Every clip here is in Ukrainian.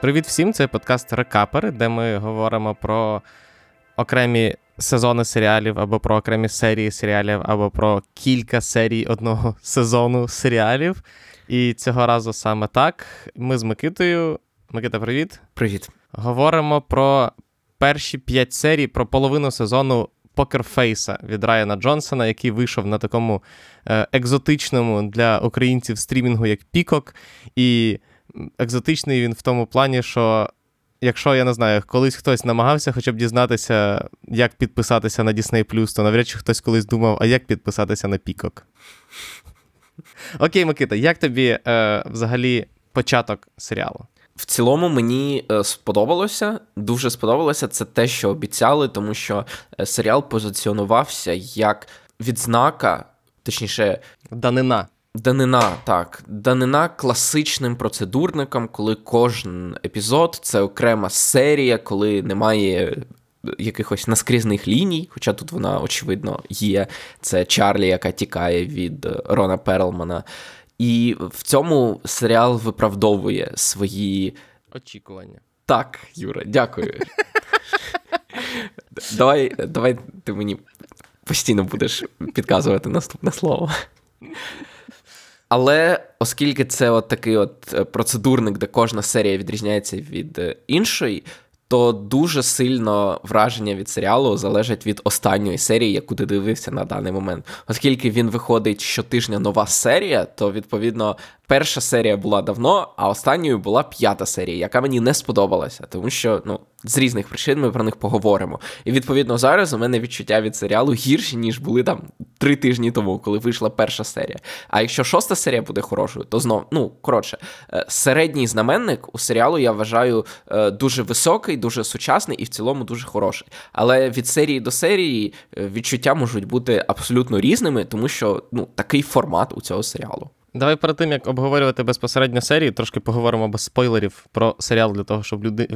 Привіт всім! Це подкаст Рекапери, де ми говоримо про окремі сезони серіалів, або про окремі серії серіалів, або про кілька серій одного сезону серіалів. І цього разу саме так. Ми з Микитою. Микита, привіт. Привіт. Говоримо про перші п'ять серій, про половину сезону Покерфейса від Райана Джонсона, який вийшов на такому е, екзотичному для українців стрімінгу, як Пікок. І екзотичний він в тому плані, що. Якщо я не знаю, колись хтось намагався хоча б дізнатися, як підписатися на Disney+, то навряд чи хтось колись думав, а як підписатися на Пікок. Окей, Микита, як тобі е, взагалі початок серіалу? В цілому мені е, сподобалося, дуже сподобалося це те, що обіцяли, тому що е, серіал позиціонувався як відзнака, точніше, данина. Данина, так, данина класичним процедурникам, коли кожен епізод це окрема серія, коли немає якихось наскрізних ліній, хоча тут вона, очевидно, є. Це Чарлі, яка тікає від Рона Перлмана. І в цьому серіал виправдовує свої очікування. Так, Юра, дякую. Давай, давай ти мені постійно будеш підказувати наступне слово. Але оскільки це от такий от процедурник, де кожна серія відрізняється від іншої, то дуже сильно враження від серіалу залежить від останньої серії, яку ти дивився на даний момент. Оскільки він виходить щотижня нова серія, то відповідно перша серія була давно, а останньою була п'ята серія, яка мені не сподобалася, тому що ну з різних причин ми про них поговоримо. І відповідно зараз у мене відчуття від серіалу гірші, ніж були там три тижні тому, коли вийшла перша серія. А якщо шоста серія буде хорошою, то знов, ну коротше, е, середній знаменник у серіалу я вважаю е, дуже високий, дуже сучасний і в цілому дуже хороший. Але від серії до серії е, відчуття можуть бути абсолютно різними, тому що ну такий формат у цього серіалу. Давай перед тим, як обговорювати безпосередньо серії, трошки поговоримо без спойлерів про серіал для того, щоб люди,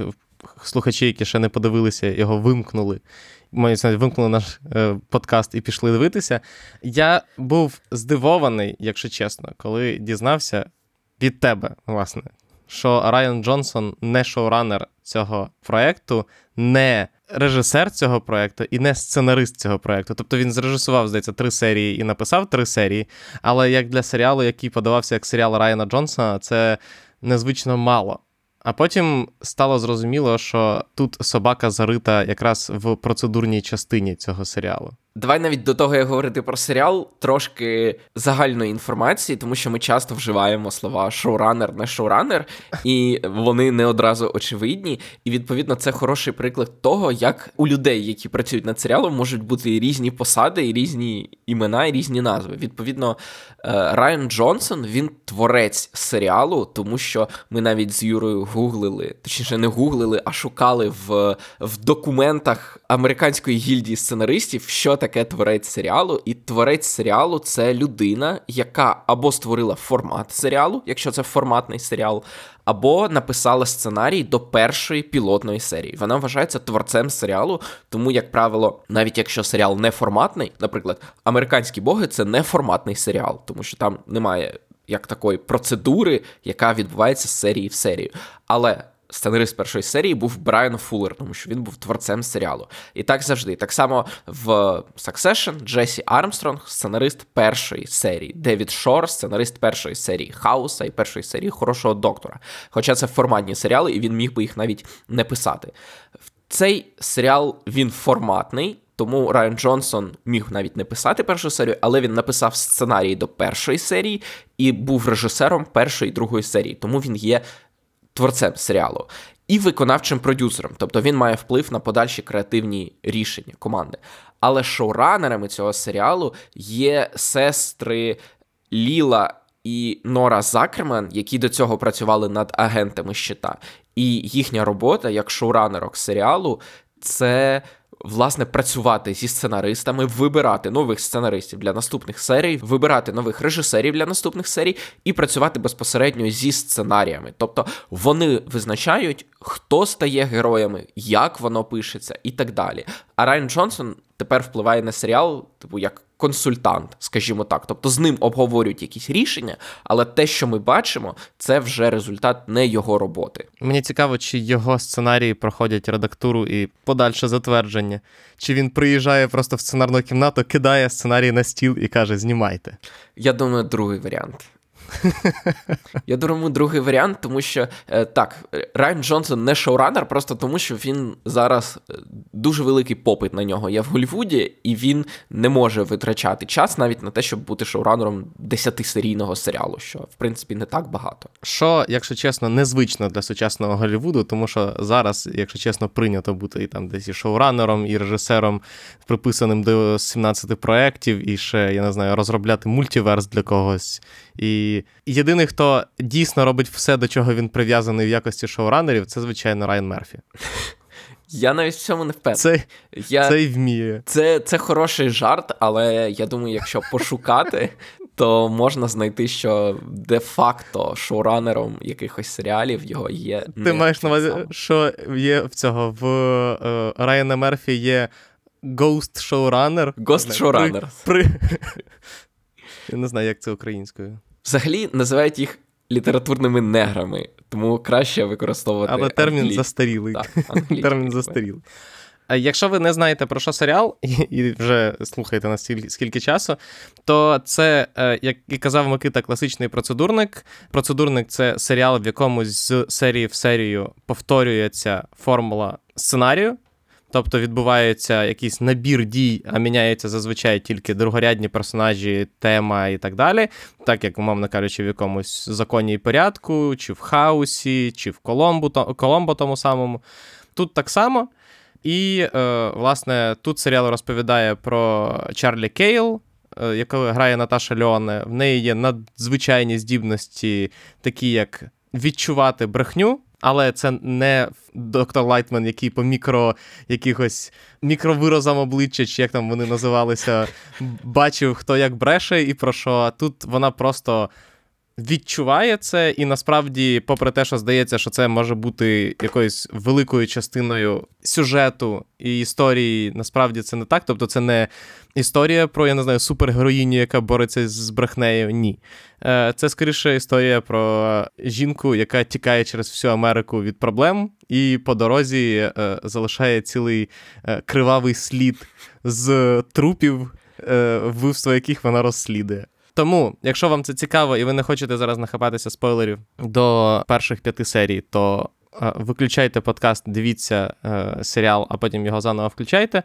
слухачі, які ще не подивилися, його вимкнули. Мої вимкнули наш е, подкаст і пішли дивитися. Я був здивований, якщо чесно, коли дізнався від тебе, власне, що Райан Джонсон не шоуранер цього проекту, не режисер цього проекту і не сценарист цього проекту. Тобто він зрежисував, здається, три серії і написав три серії. Але як для серіалу, який подавався як серіал Райана Джонсона, це незвично мало. А потім стало зрозуміло, що тут собака зарита якраз в процедурній частині цього серіалу. Давай навіть до того, як говорити про серіал, трошки загальної інформації, тому що ми часто вживаємо слова шоуранер, не шоуранер, і вони не одразу очевидні. І відповідно це хороший приклад того, як у людей, які працюють над серіалом, можуть бути різні посади, і різні імена, і різні назви. Відповідно, е, Райан Джонсон він творець серіалу, тому що ми навіть з Юрою гуглили, точніше, не гуглили, а шукали в, в документах американської гільдії сценаристів, що таке творець серіалу, і творець серіалу це людина, яка або створила формат серіалу, якщо це форматний серіал, або написала сценарій до першої пілотної серії. Вона вважається творцем серіалу, тому, як правило, навіть якщо серіал не форматний, наприклад, американські боги це не форматний серіал, тому що там немає як такої процедури, яка відбувається з серії в серію. Але сценарист першої серії був Брайан Фуллер, тому що він був творцем серіалу. І так завжди. Так само в Succession Джесі Армстронг, сценарист першої серії, Девід Шор, сценарист першої серії Хауса і першої серії Хорошого доктора. Хоча це форматні серіали, і він міг би їх навіть не писати. Цей серіал він форматний. Тому Райан Джонсон міг навіть не писати першу серію, але він написав сценарій до першої серії і був режисером першої і другої серії. Тому він є творцем серіалу і виконавчим продюсером, тобто він має вплив на подальші креативні рішення команди. Але шоуранерами цього серіалу є сестри Ліла і Нора Закерман, які до цього працювали над агентами щита. І їхня робота як шоуранерок серіалу це власне працювати зі сценаристами, вибирати нових сценаристів для наступних серій, вибирати нових режисерів для наступних серій і працювати безпосередньо зі сценаріями. Тобто вони визначають, хто стає героями, як воно пишеться і так далі. А Райан Джонсон тепер впливає на серіал, типу, як консультант, скажімо так. Тобто з ним обговорюють якісь рішення, але те, що ми бачимо, це вже результат не його роботи. Мені цікаво, чи його сценарії проходять редактуру і подальше затвердження, чи він приїжджає просто в сценарну кімнату, кидає сценарій на стіл і каже: знімайте. Я думаю, другий варіант. Я думаю, другий варіант, тому що е, так, Райан Джонсон не шоуранер, просто тому що він зараз е, дуже великий попит на нього є в Голлівуді, і він не може витрачати час навіть на те, щоб бути шоуранером десятисерійного серіалу, що в принципі не так багато. Що, якщо чесно, незвично для сучасного Голлівуду, тому що зараз, якщо чесно, прийнято бути і там десь і шоуранером, і режисером, приписаним до 17 проєктів, і ще, я не знаю, розробляти мультиверс для когось. І єдиний, хто дійсно робить все, до чого він прив'язаний в якості шоуранерів, це, звичайно, Райан Мерфі. Я навіть в цьому не впевнений. Це я... це й вміє. Це, Це хороший жарт, але я думаю, якщо пошукати, то можна знайти, що де-факто шоуранером якихось серіалів його є. Ти не маєш на увазі, що є в цього в е, Райана Мерфі є Ghost Showrunner. Ghost Showrunner. При... Я не знаю, як це українською. Взагалі називають їх літературними неграми, тому краще використовувати. Але термін англій... застарілий. Так, термін застарілий. Якщо ви не знаєте про що серіал, і вже слухаєте нас скільки, скільки часу, то це, е, як і казав Микита, класичний процедурник. Процедурник це серіал, в якому з серії в серію повторюється формула сценарію. Тобто відбувається якийсь набір дій, а міняється зазвичай тільки другорядні персонажі, тема і так далі. Так як, умовно кажучи, в якомусь законі і порядку, чи в хаосі, чи в Коломбо, Коломбо тому самому. Тут так само. І, е, власне, тут серіал розповідає про Чарлі Кейл, е, яку грає Наташа Льоне. В неї є надзвичайні здібності, такі як відчувати брехню. Але це не доктор Лайтман, який по мікро якихось мікровиразам обличчя, чи як там вони називалися, бачив, хто як бреше і про що. А Тут вона просто відчуває це, і насправді, попри те, що здається, що це може бути якоюсь великою частиною сюжету і історії, насправді це не так. Тобто, це не історія про, я не знаю, супергероїню, яка бореться з брехнею. Ні. Це скоріше історія про жінку, яка тікає через всю Америку від проблем, і по дорозі е, залишає цілий е, кривавий слід з трупів, е, вбивства яких вона розслідує. Тому, якщо вам це цікаво і ви не хочете зараз нахапатися спойлерів до перших п'яти серій, то е, виключайте подкаст, дивіться е, серіал, а потім його заново включайте.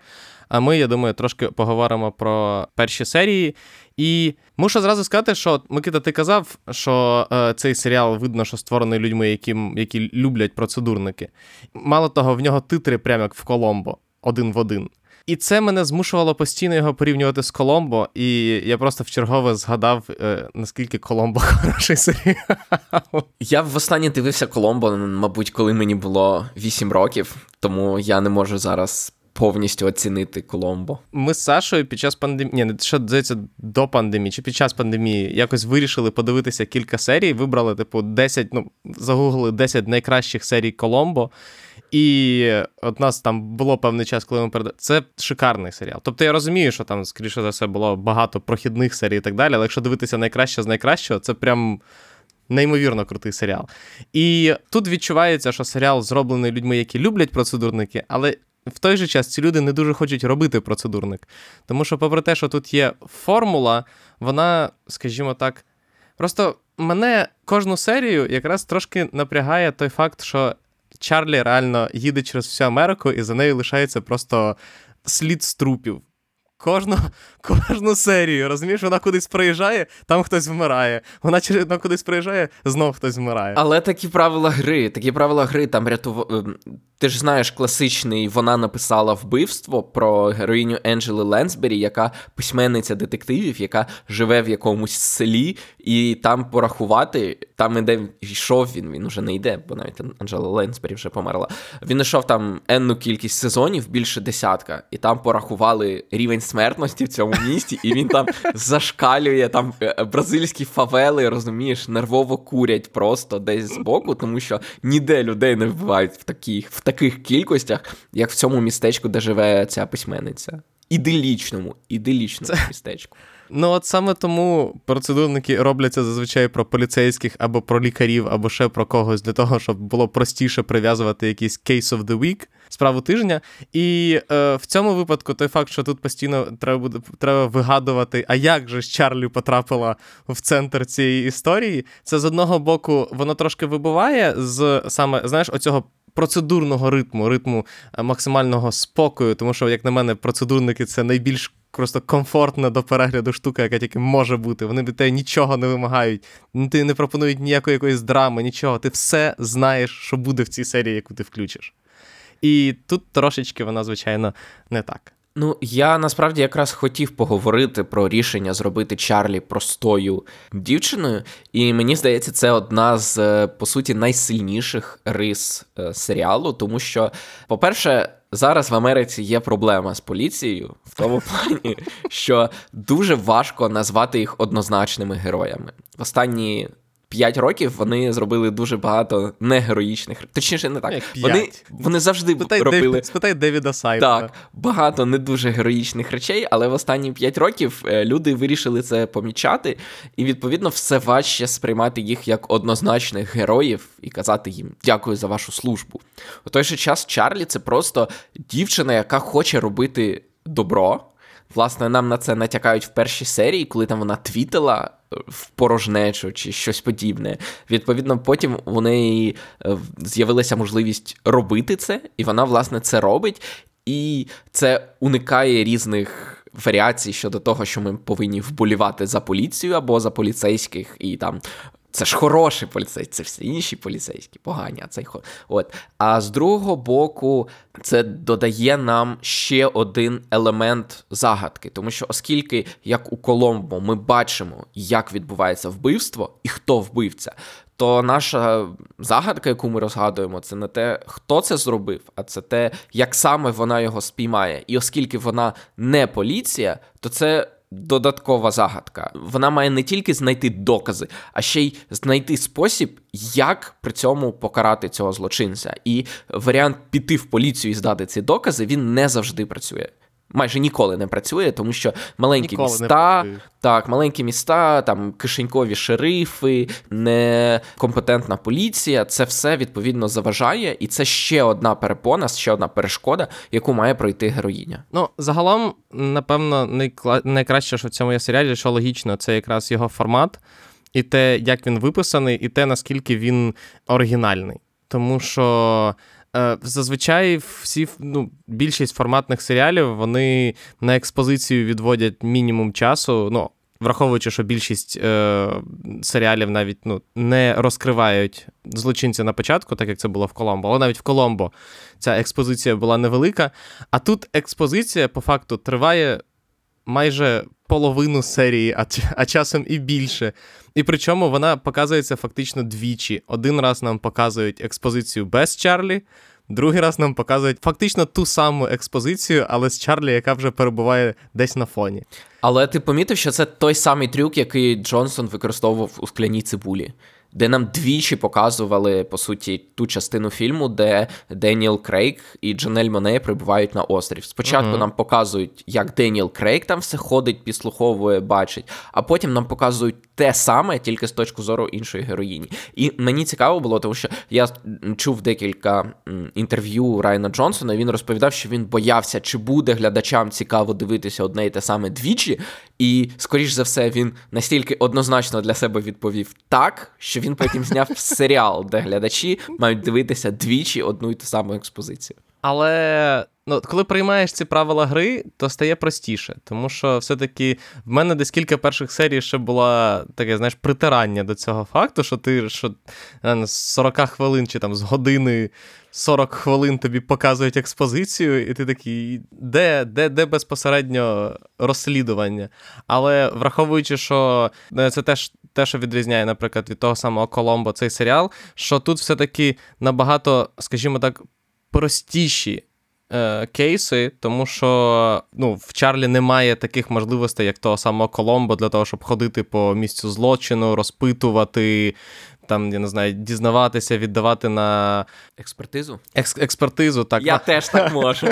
А ми, я думаю, трошки поговоримо про перші серії. І мушу зразу сказати, що Микита, ти казав, що е, цей серіал видно, що створений людьми, які, які люблять процедурники. Мало того, в нього титри прямо як в Коломбо, один в один. І це мене змушувало постійно його порівнювати з Коломбо, і я просто вчергове згадав, е, наскільки Коломбо хороший серіал. Я востаннє дивився Коломбо, мабуть, коли мені було 8 років, тому я не можу зараз. Повністю оцінити Коломбо. Ми з Сашою під час пандемії, ні, що здається, до пандемії чи під час пандемії якось вирішили подивитися кілька серій. Вибрали, типу, 10, ну, загуглили 10 найкращих серій Коломбо. І от нас там було певний час, коли ми передали. Це шикарний серіал. Тобто я розумію, що там, скоріше за все, було багато прохідних серій і так далі, але якщо дивитися найкраще з найкращого, це прям. Неймовірно крутий серіал. І тут відчувається, що серіал зроблений людьми, які люблять процедурники, але в той же час ці люди не дуже хочуть робити процедурник. Тому що, попри те, що тут є формула, вона, скажімо так, просто мене кожну серію якраз трошки напрягає той факт, що Чарлі реально їде через всю Америку, і за нею лишається просто слід струпів. трупів. Кожну кожну серію, розумієш, вона кудись приїжджає, там хтось вмирає. Вона вона кудись приїжджає, знов хтось вмирає. Але такі правила гри, такі правила гри там рятував. Ем, ти ж знаєш, класичний вона написала вбивство про героїню Енджели Ленсбері, яка письменниця детективів, яка живе в якомусь селі, і там порахувати, там іде йшов він, він уже не йде, бо навіть Анджела Ленсбері вже померла. Він йшов там енну кількість сезонів, більше десятка, і там порахували рівень смертності в цьому місті, і він там зашкалює там е, бразильські фавели, розумієш, нервово курять просто десь збоку, тому що ніде людей не вбивають в таких в таких кількостях, як в цьому містечку, де живе ця письменниця. іделічному, іделічному містечку. Ну, от саме тому процедурники робляться зазвичай про поліцейських або про лікарів, або ще про когось для того, щоб було простіше прив'язувати якийсь case of the week, справу тижня. І е, в цьому випадку той факт, що тут постійно треба буде треба вигадувати, а як же ж Чарлі потрапила в центр цієї історії, це з одного боку воно трошки вибуває з саме, знаєш, оцього. Процедурного ритму, ритму е, максимального спокою, тому що, як на мене, процедурники це найбільш просто комфортна до перегляду штука, яка тільки може бути. Вони від тебе нічого не вимагають, ти не пропонують ніякої якоїсь драми, нічого. Ти все знаєш, що буде в цій серії, яку ти включиш. І тут трошечки вона, звичайно, не так. Ну, я насправді якраз хотів поговорити про рішення зробити Чарлі простою дівчиною, і мені здається, це одна з е, по суті найсильніших рис е, серіалу, тому що, по-перше, зараз в Америці є проблема з поліцією в тому плані, що дуже важко назвати їх однозначними героями. В останні П'ять років вони зробили дуже багато негероїчних Точніше, не так. Як Вони вони завжди спитай робили Дев... спитай Девіда Сайта. Так, багато не дуже героїчних речей, але в останні п'ять років е, люди вирішили це помічати, і відповідно все важче сприймати їх як однозначних героїв і казати їм дякую за вашу службу. У той же час Чарлі це просто дівчина, яка хоче робити добро. Власне, нам на це натякають в першій серії, коли там вона твітила е, в порожнечу чи щось подібне. Відповідно, потім у неї е, з'явилася можливість робити це, і вона, власне, це робить. І це уникає різних варіацій щодо того, що ми повинні вболівати за поліцію або за поліцейських, і там це ж хороший поліцейський, це всі інші поліцейські, погані, а цей хо. От. А з другого боку, це додає нам ще один елемент загадки, тому що, оскільки, як у Коломбо, ми бачимо, як відбувається вбивство і хто вбивця, то наша загадка, яку ми розгадуємо, це не те, хто це зробив, а це те, як саме вона його спіймає. І оскільки вона не поліція, то це додаткова загадка. Вона має не тільки знайти докази, а ще й знайти спосіб, як при цьому покарати цього злочинця. І варіант піти в поліцію і здати ці докази він не завжди працює майже ніколи не працює, тому що маленькі ніколи міста, так, маленькі міста, там кишенькові шерифи, некомпетентна поліція, це все відповідно заважає, і це ще одна перепона, ще одна перешкода, яку має пройти героїня. Ну, загалом, напевно, найкла... найкраще, що в цьому є серіалі, що логічно, це якраз його формат, і те, як він виписаний, і те, наскільки він оригінальний. Тому що зазвичай всі ну, більшість форматних серіалів вони на експозицію відводять мінімум часу. Ну, враховуючи, що більшість е, серіалів навіть ну, не розкривають злочинця на початку, так як це було в Коломбо. Але навіть в Коломбо ця експозиція була невелика. А тут експозиція по факту триває майже половину серії, а, а часом і більше. І причому вона показується фактично двічі. Один раз нам показують експозицію без Чарлі, другий раз нам показують фактично ту саму експозицію, але з Чарлі, яка вже перебуває десь на фоні. Але ти помітив, що це той самий трюк, який Джонсон використовував у скляній цибулі де нам двічі показували по суті ту частину фільму, де Деніел Крейг і Джанель Моне прибувають на острів. Спочатку uh-huh. нам показують, як Деніел Крейг там все ходить, підслуховує, бачить, а потім нам показують те саме, тільки з точки зору іншої героїні. І мені цікаво було, тому що я чув декілька інтерв'ю Райана Джонсона. і Він розповідав, що він боявся, чи буде глядачам цікаво дивитися одне і те саме двічі. І, скоріш за все, він настільки однозначно для себе відповів так, що він потім зняв серіал, де глядачі мають дивитися двічі одну і ту саму експозицію. Але ну, коли приймаєш ці правила гри, то стає простіше. Тому що все-таки в мене десь кілька перших серій ще було таке, знаєш, притирання до цього факту, що ти що з 40 хвилин чи там з години 40 хвилин тобі показують експозицію, і ти такий, де де, де безпосередньо розслідування? Але враховуючи, що е, це теж те, що відрізняє, наприклад, від того самого Коломбо цей серіал, що тут все-таки набагато, скажімо так, простіші е, кейси, тому що ну, в Чарлі немає таких можливостей, як того самого Коломбо, для того, щоб ходити по місцю злочину, розпитувати. Там, я не знаю, дізнаватися, віддавати на експертизу. Екс- експертизу, так. Я теж так можу.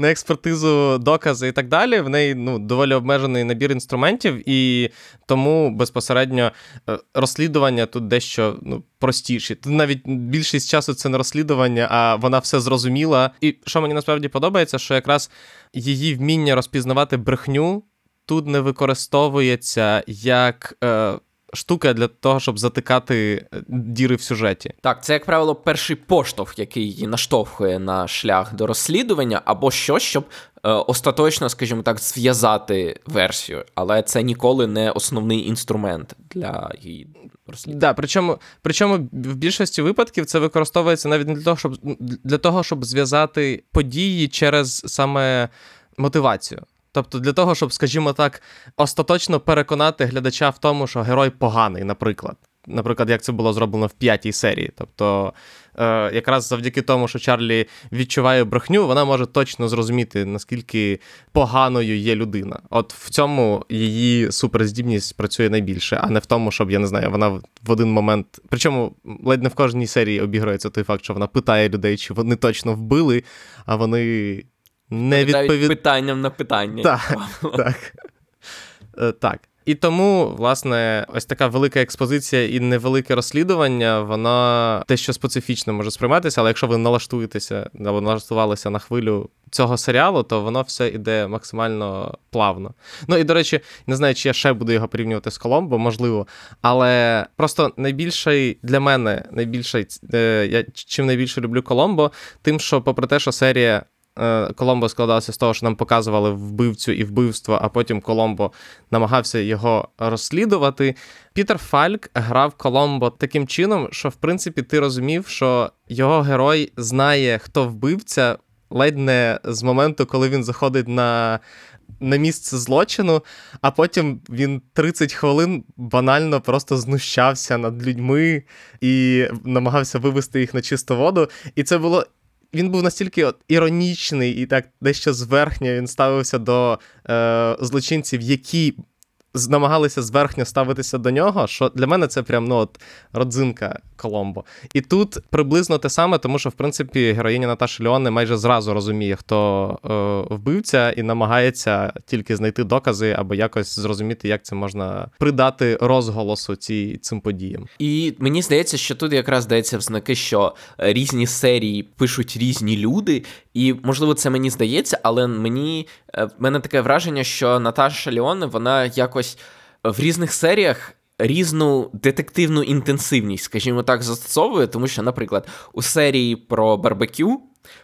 На експертизу докази і так далі. В неї ну, доволі обмежений набір інструментів, і тому безпосередньо е, розслідування тут дещо ну, простіші. Тут навіть більшість часу це не розслідування, а вона все зрозуміла. І що мені насправді подобається, що якраз її вміння розпізнавати брехню тут не використовується як. Е, штука для того, щоб затикати е, діри в сюжеті. Так, це, як правило, перший поштовх, який її наштовхує на шлях до розслідування, або щось, щоб е, остаточно, скажімо так, зв'язати версію. Але це ніколи не основний інструмент для її розслідування. Да, причому, причому в більшості випадків це використовується навіть не для того, щоб для того, щоб зв'язати події через саме мотивацію. Тобто для того, щоб, скажімо так, остаточно переконати глядача в тому, що герой поганий, наприклад. Наприклад, як це було зроблено в п'ятій серії. Тобто, е, якраз завдяки тому, що Чарлі відчуває брехню, вона може точно зрозуміти, наскільки поганою є людина. От в цьому її суперздібність працює найбільше, а не в тому, щоб я не знаю, вона в один момент. Причому ледь не в кожній серії обіграється той факт, що вона питає людей, чи вони точно вбили, а вони не відповід... питанням на питання. Так, так. Е, так. І тому, власне, ось така велика експозиція і невелике розслідування, вона дещо специфічно може сприйматися, але якщо ви налаштуєтеся або налаштувалися на хвилю цього серіалу, то воно все іде максимально плавно. Ну і до речі, не знаю, чи я ще буду його порівнювати з Коломбо, можливо. Але просто найбільший для мене найбільший, е, я чим найбільше люблю Коломбо, тим, що, попри те, що серія. Е, Коломбо складався з того, що нам показували вбивцю і вбивство, а потім Коломбо намагався його розслідувати. Пітер Фальк грав Коломбо таким чином, що в принципі ти розумів, що його герой знає, хто вбивця, ледь не з моменту, коли він заходить на. На місце злочину, а потім він 30 хвилин банально просто знущався над людьми і намагався вивести їх на чисту воду. І це було він був настільки от іронічний і так дещо зверхня він ставився до е, злочинців, які намагалися зверхньо ставитися до нього. Що для мене це прям ну, от родзинка Коломбо. І тут приблизно те саме, тому що в принципі героїня Наташа Леоне майже зразу розуміє, хто е, вбивця, і намагається тільки знайти докази або якось зрозуміти, як це можна придати розголосу ці, цим подіям. І мені здається, що тут якраз дається в знаки, що різні серії пишуть різні люди, і можливо це мені здається, але мені е, мене таке враження, що Наташа Леоне, вона якось в різних серіях різну детективну інтенсивність, скажімо так, застосовує, тому що, наприклад, у серії про барбекю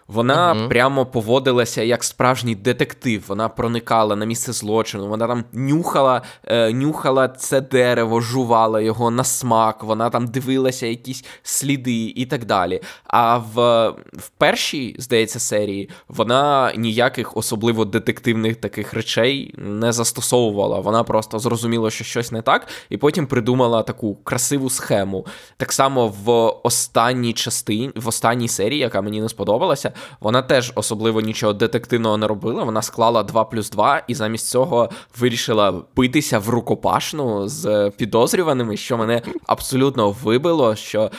вона uh прямо поводилася як справжній детектив. Вона проникала на місце злочину, вона там нюхала е, нюхала це дерево, жувала його на смак, вона там дивилася якісь сліди і так далі. А в в першій, здається, серії вона ніяких особливо детективних таких речей не застосовувала. Вона просто зрозуміла, що щось не так, і потім придумала таку красиву схему. Так само в останній частині, в останній серії, яка мені не сподобалася вона теж особливо нічого детективного не робила. Вона склала 2 плюс 2 і замість цього вирішила битися в рукопашну з підозрюваними, що мене абсолютно вибило. Що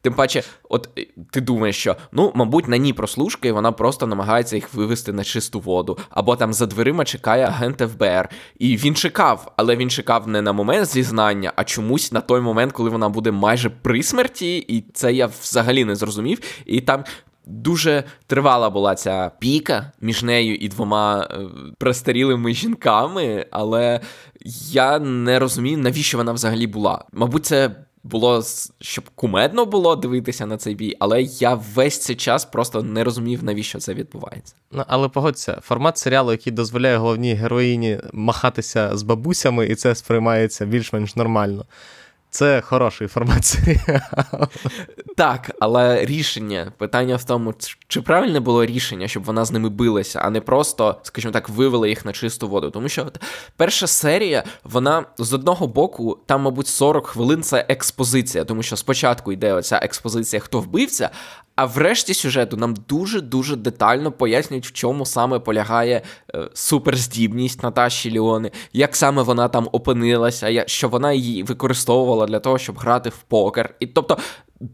тим паче, от е, ти думаєш, що ну, мабуть, на ній прослушка, і вона просто намагається їх вивести на чисту воду, або там за дверима чекає агент ФБР. І він чекав, але він чекав не на момент зізнання, а чомусь на той момент, коли вона буде майже при смерті, і це я взагалі не зрозумів. І там Дуже тривала була ця піка між нею і двома е, престарілими жінками, але я не розумію, навіщо вона взагалі була. Мабуть, це було щоб кумедно було дивитися на цей бій, але я весь цей час просто не розумів, навіщо це відбувається. Ну але погодься, формат серіалу, який дозволяє головній героїні махатися з бабусями, і це сприймається більш-менш нормально. Це хороша інформація. Так, але рішення, питання в тому, чи правильне було рішення, щоб вона з ними билася, а не просто, скажімо так, вивела їх на чисту воду. Тому що перша серія, вона з одного боку, там, мабуть, 40 хвилин це експозиція, тому що спочатку йде оця експозиція, хто вбивця, а врешті сюжету нам дуже-дуже детально пояснюють, в чому саме полягає е, суперздібність Наташі Ліони, як саме вона там опинилася, що вона її використовувала для того, щоб грати в покер. І тобто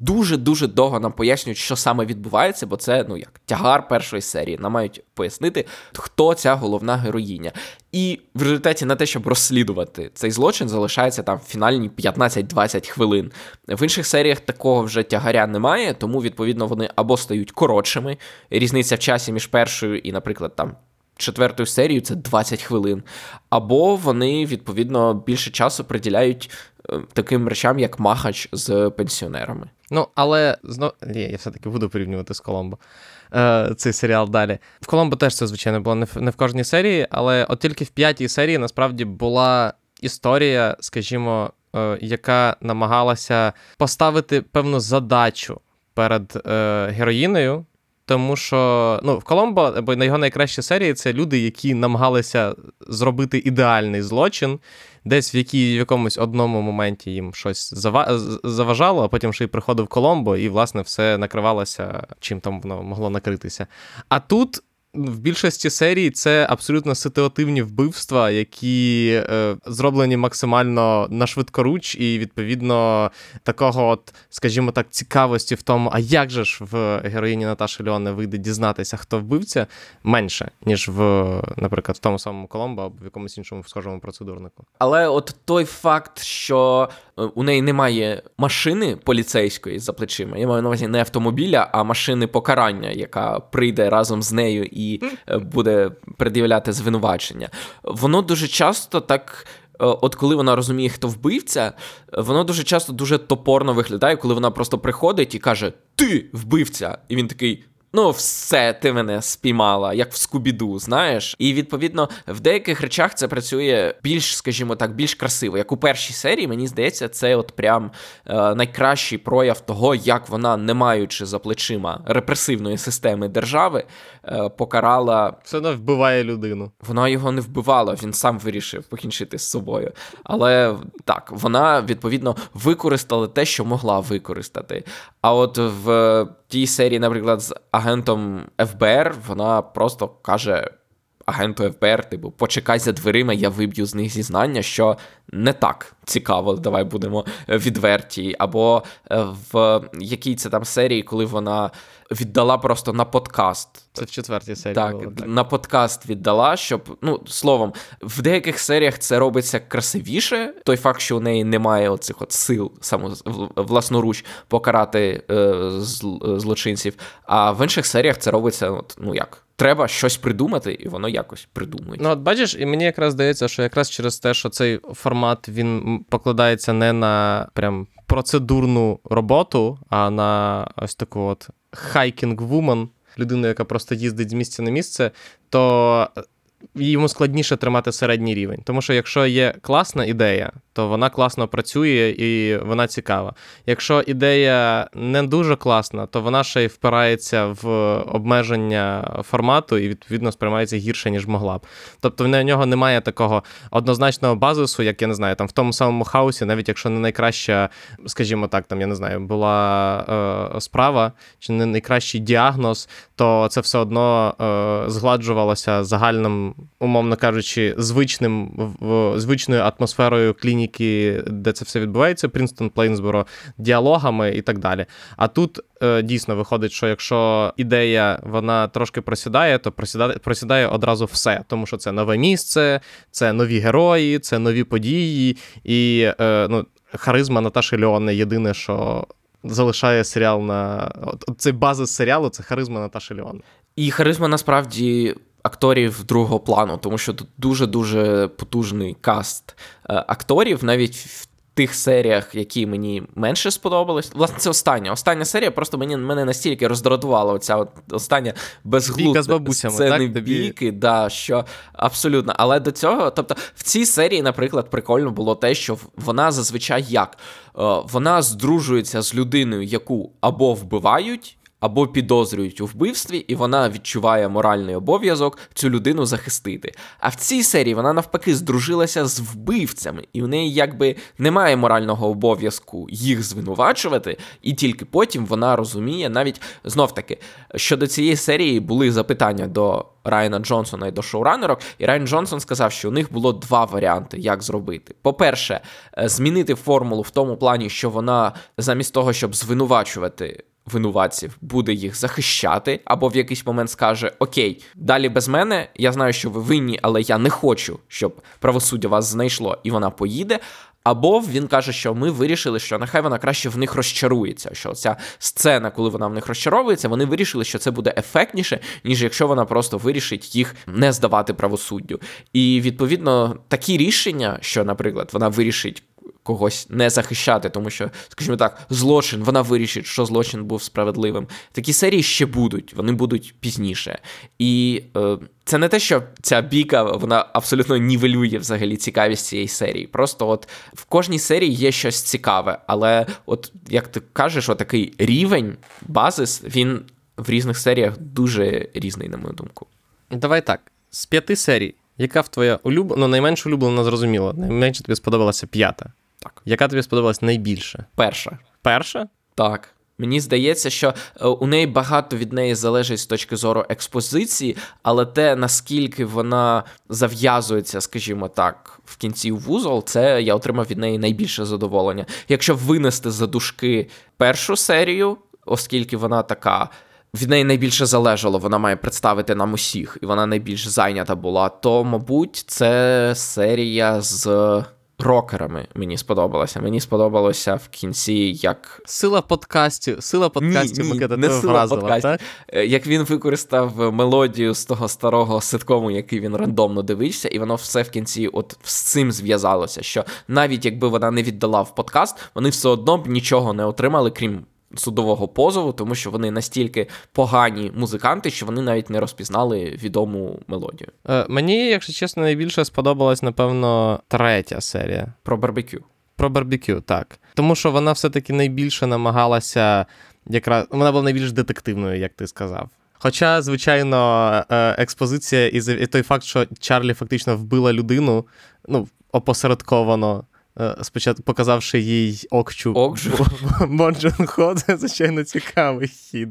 дуже-дуже довго нам пояснюють, що саме відбувається, бо це ну як тягар першої серії. Нам мають пояснити, хто ця головна героїня. І в результаті на те, щоб розслідувати цей злочин, залишається там фінальні 15-20 хвилин. В інших серіях такого вже тягаря немає, тому відповідно вони або стають коротшими. Різниця в часі між першою і, наприклад, там четвертою серією це 20 хвилин. Або вони, відповідно, більше часу приділяють таким речам, як махач з пенсіонерами. Ну, але знов я все-таки буду порівнювати з Коломбо. Е, Цей серіал далі. В Коломбо теж це, звичайно, було не в, не в кожній серії, але от тільки в п'ятій серії насправді була історія, скажімо, е, яка намагалася поставити певну задачу перед е, героїнею. Тому що ну, в Коломбо, або на його найкращі серії, це люди, які намагалися зробити ідеальний злочин, десь в якій, в якомусь одному моменті їм щось заважало, а потім ще й приходив Коломбо, і, власне, все накривалося, чим там воно могло накритися. А тут в більшості серій це абсолютно ситуативні вбивства, які е, зроблені максимально на швидкоруч, і відповідно такого, от, скажімо так, цікавості в тому, а як же ж в героїні Наташі Льони вийде дізнатися, хто вбивця, менше, ніж в, наприклад, в тому самому Коломбо або в якомусь іншому схожому процедурнику. Але от той факт, що у неї немає машини поліцейської за плечима, я маю на увазі не автомобіля, а машини покарання, яка прийде разом з нею і е, буде пред'являти звинувачення. Воно дуже часто так. Е, от коли вона розуміє, хто вбивця, воно дуже часто дуже топорно виглядає, коли вона просто приходить і каже: Ти вбивця! І він такий: Ну, все, ти мене спіймала, як в Скубіду, знаєш. І відповідно в деяких речах це працює більш, скажімо так, більш красиво. Як у першій серії, мені здається, це от прям е, найкращий прояв того, як вона, не маючи за плечима репресивної системи держави, е, покарала. Все одно вбиває людину. Вона його не вбивала, він сам вирішив покінчити з собою. Але так, вона відповідно використала те, що могла використати. А от в тій серії, наприклад, з агентом ФБР, вона просто каже агенту ФБР, типу, почекай за дверима, я виб'ю з них зізнання, що не так цікаво, давай будемо відверті. Або е, в якій це там серії, коли вона віддала просто на подкаст. Це в четвертій серії. Так, було, так, на подкаст віддала, щоб, ну, словом, в деяких серіях це робиться красивіше. Той факт, що у неї немає оцих от сил само власноруч покарати е, злочинців. А в інших серіях це робиться, от, ну як треба щось придумати, і воно якось придумує. Ну, от бачиш, і мені якраз здається, що якраз через те, що цей формат він покладається не на прям процедурну роботу, а на ось таку от хайкінг-вумен, людину, яка просто їздить з місця на місце, то йому складніше тримати середній рівень. Тому що якщо є класна ідея, то вона класно працює і вона цікава. Якщо ідея не дуже класна, то вона ще й впирається в обмеження формату і відповідно сприймається гірше, ніж могла б. Тобто в нього немає такого однозначного базису, як я не знаю, там в тому самому хаосі, навіть якщо не найкраща, скажімо так, там я не знаю, була е, справа чи не найкращий діагноз, то це все одно е, згладжувалося загальним, умовно кажучи, звичним звичною атмосферою клініки де це все відбувається, Принстон, Плейнсборо, діалогами і так далі. А тут е, дійсно виходить, що якщо ідея вона трошки просідає, то просідає, просідає одразу все, тому що це нове місце, це нові герої, це нові події, і е, ну, харизма Наташі Льони єдине, що. Залишає серіал на цей базис серіалу це харизма Наташі Леон. І харизма насправді акторів другого плану, тому що тут дуже-дуже потужний каст е, акторів, навіть в тих серіях, які мені менше сподобались. Власне, це остання. Остання серія просто мені мене настільки роздратувала оця от остання безглузда сцени так? бійки, да, що абсолютно. Але до цього, тобто, в цій серії, наприклад, прикольно було те, що вона зазвичай як? Е, вона здружується з людиною, яку або вбивають або підозрюють у вбивстві, і вона відчуває моральний обов'язок цю людину захистити. А в цій серії вона навпаки здружилася з вбивцями, і в неї якби немає морального обов'язку їх звинувачувати, і тільки потім вона розуміє, навіть знов таки, щодо цієї серії були запитання до Райана Джонсона і до шоуранерок, і Райан Джонсон сказав, що у них було два варіанти, як зробити. По-перше, е, змінити формулу в тому плані, що вона замість того, щоб звинувачувати. Винуватців буде їх захищати, або в якийсь момент скаже: Окей, далі без мене, я знаю, що ви винні, але я не хочу, щоб правосуддя вас знайшло, і вона поїде. Або він каже, що ми вирішили, що нехай вона краще в них розчарується. Що ця сцена, коли вона в них розчаровується, вони вирішили, що це буде ефектніше, ніж якщо вона просто вирішить їх не здавати правосуддю. І відповідно такі рішення, що, наприклад, вона вирішить. Когось не захищати, тому що, скажімо так, злочин, вона вирішить, що злочин був справедливим. Такі серії ще будуть, вони будуть пізніше. І е, це не те, що ця бійка вона абсолютно нівелює взагалі цікавість цієї серії. Просто от в кожній серії є щось цікаве, але, от як ти кажеш, отакий рівень, базис, він в різних серіях дуже різний, на мою думку. Давай так: з п'яти серій, яка в твоя улюблена, ну найменш улюблена, зрозуміло, найменше тобі сподобалася п'ята. Так. Яка тобі сподобалась найбільше? Перша. Перша? Так. Мені здається, що е, у неї багато від неї залежить з точки зору експозиції, але те, наскільки вона зав'язується, скажімо так, в кінці вузол, це я отримав від неї найбільше задоволення. Якщо винести за дужки першу серію, оскільки вона така. Від неї найбільше залежало, вона має представити нам усіх, і вона найбільш зайнята була. То, мабуть, це серія з рокерами мені сподобалося. Мені сподобалося в кінці, як. Сила подкастів, сила подкастів ні, ні, не сила вразила, подкастів. так? Е, Як він використав мелодію з того старого ситкому, який він рандомно дивився, і воно все в кінці от з цим зв'язалося. Що навіть якби вона не віддала в подкаст, вони все одно б нічого не отримали, крім. Судового позову, тому що вони настільки погані музиканти, що вони навіть не розпізнали відому мелодію Е, мені, якщо чесно, найбільше сподобалась, напевно, третя серія. про барбекю. Про барбекю, так. Тому що вона все-таки найбільше намагалася, якраз вона була найбільш детективною, як ти сказав. Хоча, звичайно, е, експозиція і той факт, що Чарлі фактично вбила людину, ну, опосередковано, спочатку показавши їй окчу Окчу. Монджун Хо, це, звичайно, цікавий хід.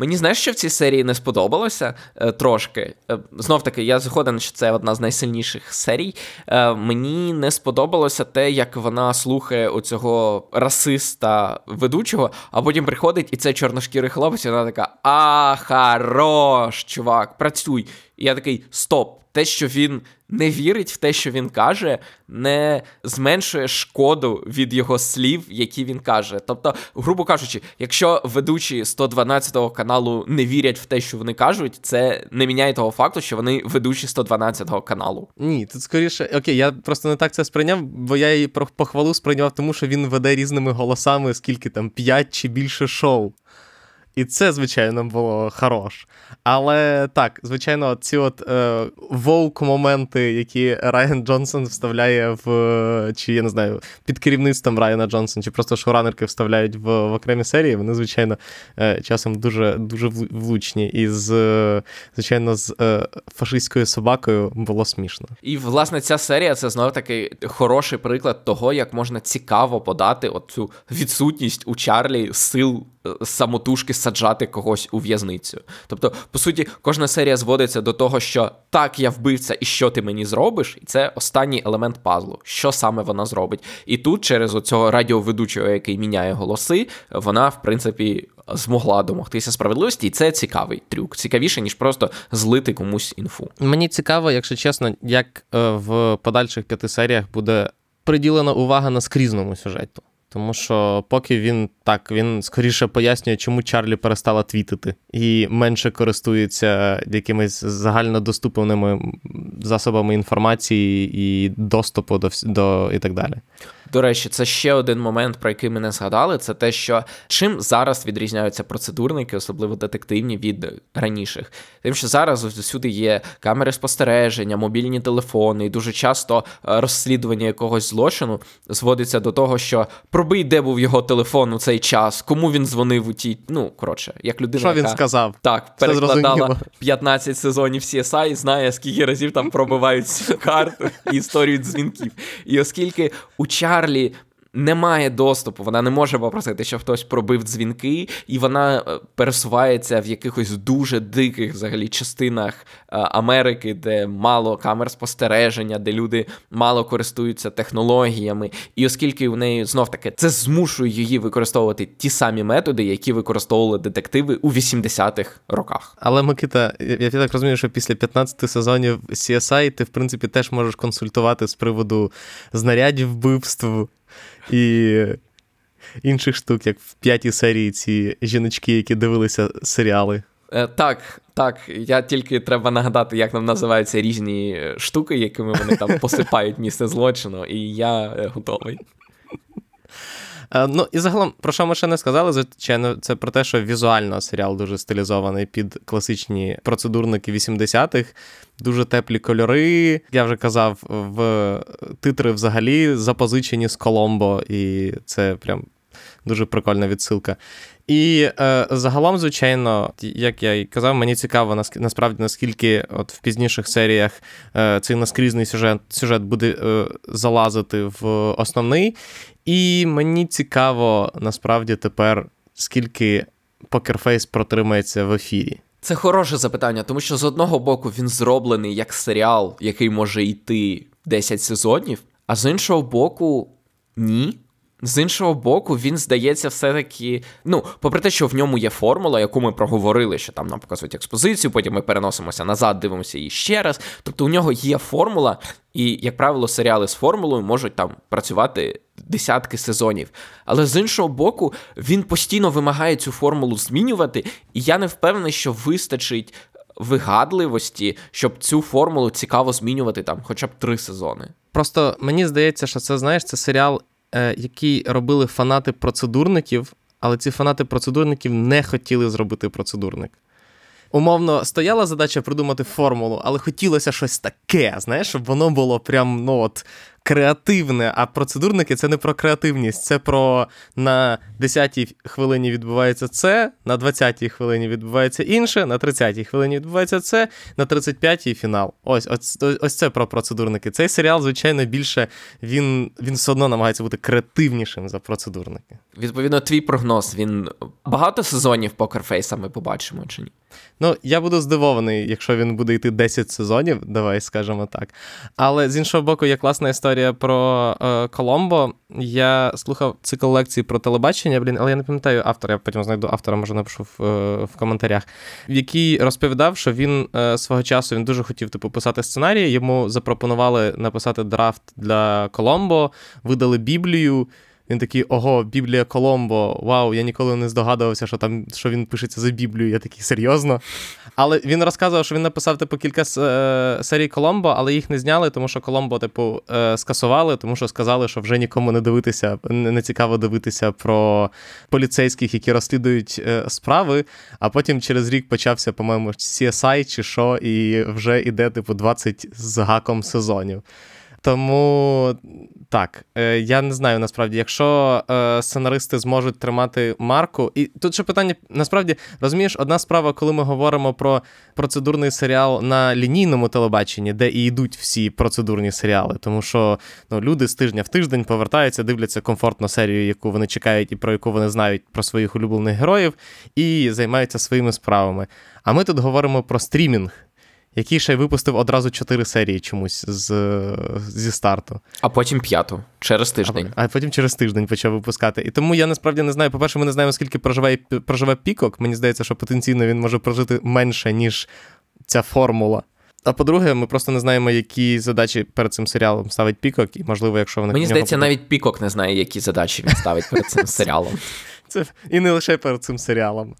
Мені знаєш, що в цій серії не сподобалося е, трошки. Е, знов таки, я згоден, що це одна з найсильніших серій. Е, мені не сподобалося те, як вона слухає оцього расиста ведучого, а потім приходить, і це чорношкірий хлопець, і вона така: А, хорош, чувак, працюй. І я такий: стоп, те, що він не вірить в те, що він каже, не зменшує шкоду від його слів, які він каже. Тобто, грубо кажучи, якщо ведучі 112 каналу не вірять в те, що вони кажуть, це не міняє того факту, що вони ведучі 112 каналу. Ні, тут скоріше, окей, я просто не так це сприйняв, бо я її похвалу сприйняв, тому що він веде різними голосами, скільки там, 5 чи більше шоу. І це, звичайно, було хорош. Але так, звичайно, ці от е, воук-моменти, які Райан Джонсон вставляє в. Чи я не знаю, під керівництвом Райана Джонсона, чи просто шоуранерки вставляють в, в окремі серії, вони, звичайно, е, часом дуже дуже влучні. І з, звичайно, з е, фашистською собакою було смішно. І власне ця серія це знову таки хороший приклад того, як можна цікаво подати оцю відсутність у Чарлі сил самотужки саджати когось у в'язницю. Тобто, по суті, кожна серія зводиться до того, що так, я вбивця, і що ти мені зробиш, і це останній елемент пазлу, що саме вона зробить. І тут, через оцього радіоведучого, який міняє голоси, вона, в принципі, змогла домогтися справедливості, і це цікавий трюк. Цікавіше, ніж просто злити комусь інфу. Мені цікаво, якщо чесно, як е, в подальших п'яти серіях буде приділена увага на скрізному сюжету. Тому що поки він так, він скоріше пояснює, чому Чарлі перестала твітити і менше користується якимись загальнодоступними засобами інформації і доступу до, до і так далі. До речі, це ще один момент, про який ми не згадали. Це те, що чим зараз відрізняються процедурники, особливо детективні, від раніших. Тим, що зараз всюди є камери спостереження, мобільні телефони, і дуже часто е, розслідування якогось злочину зводиться до того, що пробий, де був його телефон у цей час, кому він дзвонив у тій. Ну, коротше, як людина. Що він яка... сказав? Так, перекладала 15 сезонів CSI і знає, скільки разів там пробивають карту і історію дзвінків. І оскільки у Чарлі. Немає доступу, вона не може попросити, щоб хтось пробив дзвінки, і вона е, пересувається в якихось дуже диких взагалі частинах е, Америки, де мало камер спостереження, де люди мало користуються технологіями. І оскільки в неї знов таки це змушує її використовувати ті самі методи, які використовували детективи у 80-х роках. Але Микита, я так розумію, що після 15 сезонів CSI ти, в принципі, теж можеш консультувати з приводу знарядів вбивств і інших штук, як в п'ятій серії ці жіночки, які дивилися серіали. Е, так, так. Я тільки треба нагадати, як нам називаються різні штуки, якими вони там посипають місце злочину, і я е, готовий. Е, Ну і загалом, про що ми ще не сказали, звичайно, це про те, що візуально серіал дуже стилізований під класичні процедурники 80-х, дуже теплі кольори. Я вже казав, в титри взагалі запозичені з Коломбо, і це прям дуже прикольна відсилка. І е, загалом, звичайно, як я і казав, мені цікаво насправді наскільки от в пізніших серіях е, цей наскрізний сюжет, сюжет буде е, залазити в основний. І мені цікаво насправді тепер, скільки покерфейс протримається в ефірі. Це хороше запитання, тому що з одного боку він зроблений як серіал, який може йти 10 сезонів, а з іншого боку, ні. З іншого боку, він здається, все-таки. Ну, попри те, що в ньому є формула, яку ми проговорили, що там нам показують експозицію, потім ми переносимося назад, дивимося її ще раз. Тобто у нього є формула, і, як правило, серіали з формулою можуть там працювати десятки сезонів. Але з іншого боку, він постійно вимагає цю формулу змінювати, і я не впевнений, що вистачить вигадливості, щоб цю формулу цікаво змінювати там хоча б три сезони. Просто мені здається, що це знаєш, це серіал, який робили фанати процедурників, але ці фанати процедурників не хотіли зробити процедурник. Умовно, стояла задача придумати формулу, але хотілося щось таке, знаєш, щоб воно було прям ну от креативне. А процедурники це не про креативність, це про на 10-й хвилині відбувається це, на 20-й хвилині відбувається інше, на 30-й хвилині відбувається це, на 35-й фінал. Ось, ось, ось це про процедурники. Цей серіал, звичайно, більше він, він все одно намагається бути креативнішим за процедурники. Відповідно, твій прогноз він багато сезонів покерфейса ми побачимо чи ні? Ну, я буду здивований, якщо він буде йти 10 сезонів, давай скажемо так. Але з іншого боку, є класна історія про е, Коломбо. Я слухав цикл лекцій про телебачення, блін, але я не пам'ятаю автора, я потім знайду автора, може напишу в, е, в коментарях, в який розповідав, що він е, свого часу він дуже хотів типу писати сценарій. Йому запропонували написати драфт для Коломбо, видали Біблію. Він такий, ого, Біблія Коломбо, вау, я ніколи не здогадувався, що там що він пишеться за Біблію. Я такий серйозно. Але він розказував, що він написав типу кілька е, серій Коломбо, але їх не зняли, тому що Коломбо, типу, е, скасували, тому що сказали, що вже нікому не дивитися, не, цікаво дивитися про поліцейських, які розслідують е, справи. А потім через рік почався, по-моєму, CSI чи що, і вже іде, типу, 20 з гаком сезонів. Тому так, е, я не знаю насправді, якщо е, сценаристи зможуть тримати марку, і тут ще питання: насправді розумієш, одна справа, коли ми говоримо про процедурний серіал на лінійному телебаченні, де і йдуть всі процедурні серіали, тому що ну, люди з тижня в тиждень повертаються, дивляться комфортну серію, яку вони чекають і про яку вони знають про своїх улюблених героїв, і займаються своїми справами. А ми тут говоримо про стрімінг який ще й випустив одразу чотири серії чомусь з, зі старту. А потім п'яту через тиждень. А, а потім через тиждень почав випускати. І тому я насправді не знаю. По-перше, ми не знаємо, скільки проживе, проживе пікок. Мені здається, що потенційно він може прожити менше, ніж ця формула. А по-друге, ми просто не знаємо, які задачі перед цим серіалом ставить Пікок, і можливо, якщо вони мені здається, буде... навіть Пікок не знає, які задачі він ставить перед цим серіалом. Це і не лише перед цим серіалом.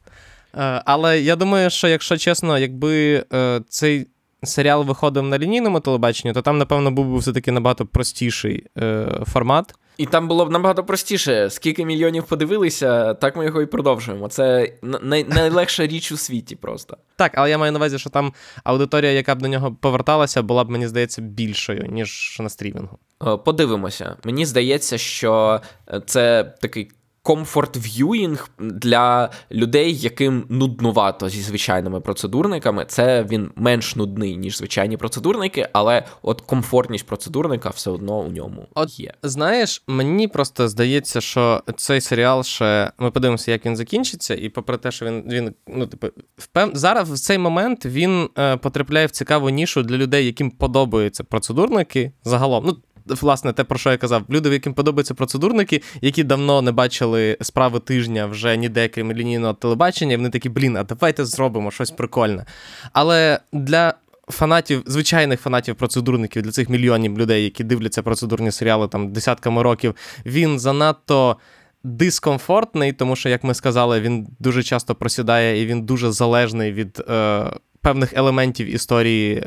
Але я думаю, що якщо чесно, якби е, цей серіал виходив на лінійному телебаченні, то там, напевно, був би все-таки набагато простіший е, формат. І там було б набагато простіше. Скільки мільйонів подивилися, так ми його і продовжуємо. Це най- найлегша річ у світі просто. Так, але я маю на увазі, що там аудиторія, яка б до нього поверталася, була б, мені здається, більшою, ніж на стрімінгу. Е, Подивимося. Мені здається, що е, це такий комфорт в'юїнг для людей, яким нуднувато зі звичайними процедурниками. Це він менш нудний, ніж звичайні процедурники, але от комфортність процедурника все одно у ньому От є. Знаєш, мені просто здається, що цей серіал ще ми подивимося, як він закінчиться, і попри те, що він він ну типу впев... зараз в цей момент він е, потрапляє в цікаву нішу для людей, яким подобаються процедурники загалом. Ну. Власне, те, про що я казав, люди, яким подобаються процедурники, які давно не бачили справи тижня вже ніде крім лінійного телебачення, і вони такі, блін, а давайте зробимо щось прикольне. Але для фанатів, звичайних фанатів процедурників, для цих мільйонів людей, які дивляться процедурні серіали там десятками років, він занадто дискомфортний, тому що, як ми сказали, він дуже часто просідає і він дуже залежний від. Е, Певних елементів історії,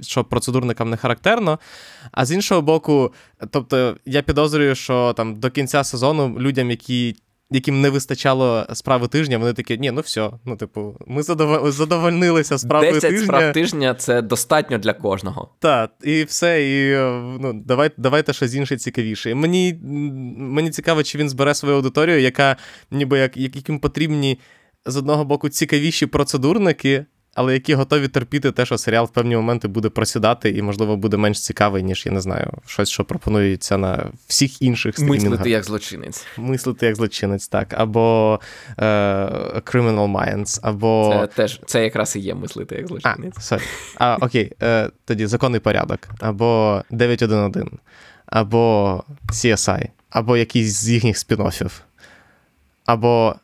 що процедурникам не характерно. А з іншого боку, тобто я підозрюю, що там до кінця сезону людям, які яким не вистачало справи тижня, вони такі, ні, ну все, ну, типу, ми задов... задовольнилися справою 10 тижня. справ тижня це достатньо для кожного. Так, і все, і ну, давай, давайте щось інше цікавіше. Мені, мені цікаво, чи він збере свою аудиторію, яка ніби як, яким потрібні з одного боку цікавіші процедурники, але які готові терпіти те, що серіал в певні моменти буде просідати і, можливо, буде менш цікавий, ніж я не знаю, щось, що пропонується на всіх інших стрімінгах. Мислити як злочинець. Мислити як злочинець, так. Або е, Criminal Minds, або. Це теж це якраз і є мислити як злочинець. А, sorry. а окей, е, тоді законний порядок, або 911, або CSI, або якийсь з їхніх спін-оффів, або.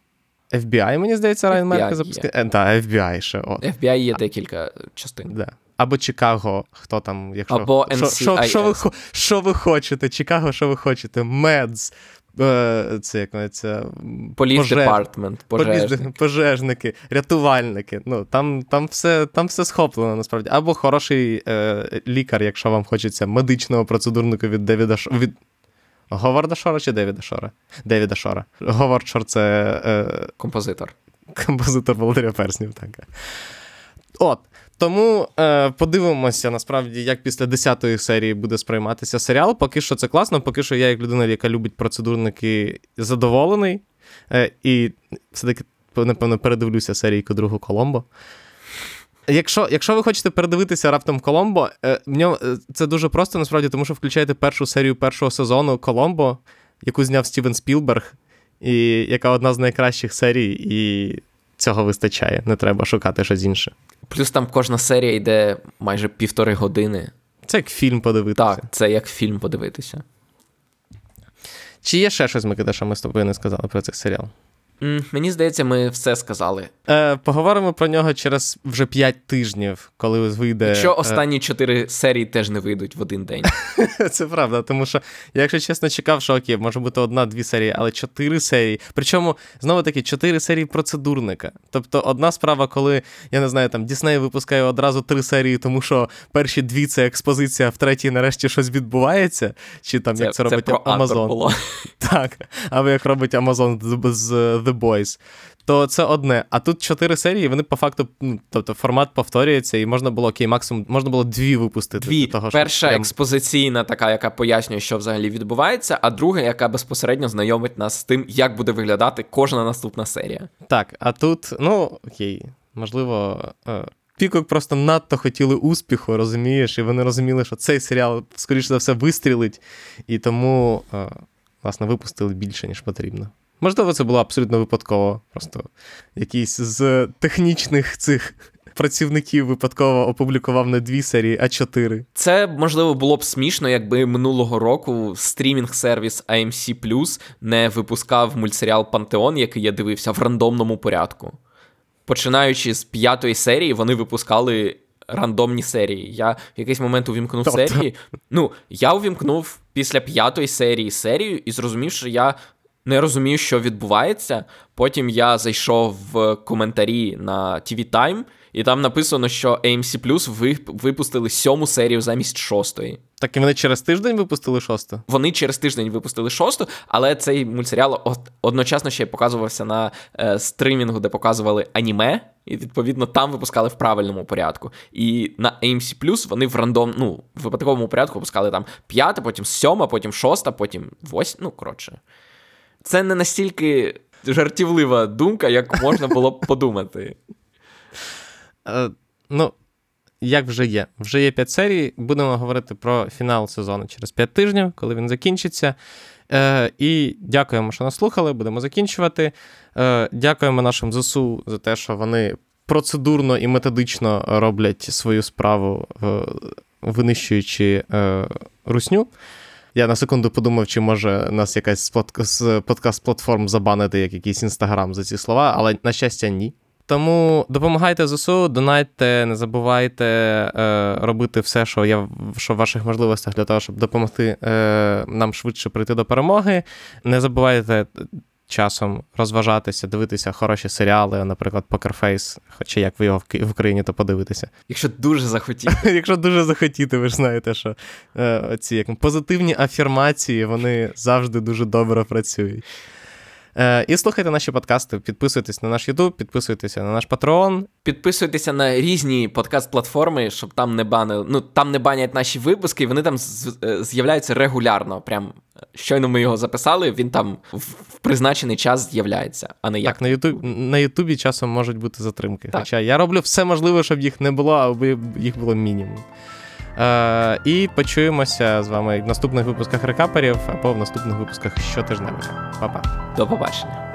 FBI, мені здається, Райан Мерфі запускає. Так, да, FBI ще. О. FBI є декілька частин. Да. Або Чикаго, хто там, якщо. Або що, що, ви, що ви хочете? Чикаго, що ви хочете? Med. Це як це Police пожеж... департмент, пожежники. пожежники, рятувальники. Ну там там, все там все схоплено насправді. Або хороший е, лікар, якщо вам хочеться медичного процедурника від Девіда від Говарда Шора чи Девіда Шора? Девіда Шора. Говард Шор це е... композитор. Композитор Володаря Перснів, так. От. Тому е, подивимося, насправді, як після 10-ї серії буде сприйматися серіал. Поки що це класно, поки що я, як людина, яка любить процедурники, задоволений. Е, і все-таки, напевно, передивлюся серійку другу Коломбо. Якщо якщо ви хочете передивитися раптом Коломбо, е, в ньому це дуже просто насправді, тому що включаєте першу серію першого сезону Коломбо, яку зняв Стівен Спілберг, і яка одна з найкращих серій, і цього вистачає. Не треба шукати щось інше. Плюс там кожна серія йде майже півтори години. Це як фільм подивитися. Так, це як фільм подивитися. Чи є ще щось, Микита, що ми з тобою не сказали про цей серіал? Мені здається, ми все сказали. Е, Поговоримо про нього через вже 5 тижнів, коли вийде. Якщо останні 4 серії теж не вийдуть в один день. Це правда, тому що я, якщо чесно, чекав, що окей, може бути одна-дві серії, але 4 серії. Причому, знову таки, 4 серії процедурника. Тобто, одна справа, коли, я не знаю, там Дісней випускає одразу 3 серії, тому що перші дві це експозиція, в третій нарешті щось відбувається. Чи там це, як це робить Amazon. Так. Або як робить Amazon з The Boys, то це одне. А тут чотири серії, вони по факту, ну, тобто формат повторюється, і можна було окей, максимум можна було дві випустити. Дві. Того, Перша прям... експозиційна, така, яка пояснює, що взагалі відбувається, а друга, яка безпосередньо знайомить нас з тим, як буде виглядати кожна наступна серія. Так, а тут, ну окей, можливо. Е, Пікок просто надто хотіли успіху, розумієш, і вони розуміли, що цей серіал, скоріше за все, вистрілить, і тому, е, власне, випустили більше, ніж потрібно. Можливо, це було абсолютно випадково. Просто якийсь з технічних цих працівників випадково опублікував не дві серії, а чотири. Це можливо було б смішно, якби минулого року стрімінг-сервіс AMC не випускав мультсеріал Пантеон, який я дивився в рандомному порядку. Починаючи з п'ятої серії, вони випускали. Рандомні серії. Я в якийсь момент увімкнув тобто... серії. Ну, я увімкнув після п'ятої серії серію і зрозумів, що я не розумію, що відбувається. Потім я зайшов в коментарі на TV Time, і там написано, що AMC Plus випустили сьому серію замість шостої. Так і вони через тиждень випустили шосту? Вони через тиждень випустили шосту, але цей мультсеріал одночасно ще й показувався на е, стримінгу, де показували аніме, і відповідно там випускали в правильному порядку. І на AMC Plus вони в рандом, ну, в випадковому порядку випускали там п'ята, потім сьома, потім шоста, потім восьма. Ну, коротше. Це не настільки жартівлива думка, як можна було б подумати. Е, ну, як вже є. Вже є 5 серій. Будемо говорити про фінал сезону через 5 тижнів, коли він закінчиться. Е, І дякуємо, що нас слухали. Будемо закінчувати. Е, Дякуємо нашим ЗСУ за те, що вони процедурно і методично роблять свою справу, е, винищуючи е, русню. Я на секунду подумав, чи може нас якась з подкаст-платформ забанити, як якийсь інстаграм за ці слова, але на щастя, ні. Тому допомагайте ЗСУ, донайте, не забувайте е, робити все, що я що в ваших можливостях для того, щоб допомогти е, нам швидше прийти до перемоги. Не забувайте часом розважатися, дивитися хороші серіали, наприклад, Покерфейс, хоча як ви його в Україні, то подивитися. Якщо дуже захотіти. Якщо дуже захотіти, ви ж знаєте, що е, ці як позитивні афірмації вони завжди дуже добре працюють. Е, І слухайте наші подкасти, підписуйтесь на наш YouTube, підписуйтеся на наш Patreon. Підписуйтеся на різні подкаст-платформи, щоб там не банили. Ну там не банять наші випуски, вони там е, з'являються регулярно. Прям щойно ми його записали, він там в призначений час з'являється, а не як. Так, на Ютубі на Ютубі часом можуть бути затримки. Так. Хоча я роблю все можливе, щоб їх не було, аби їх було мінімум. Е, І почуємося з вами в наступних випусках рекаперів або в наступних випусках щотижневих. Па-па. До побачення.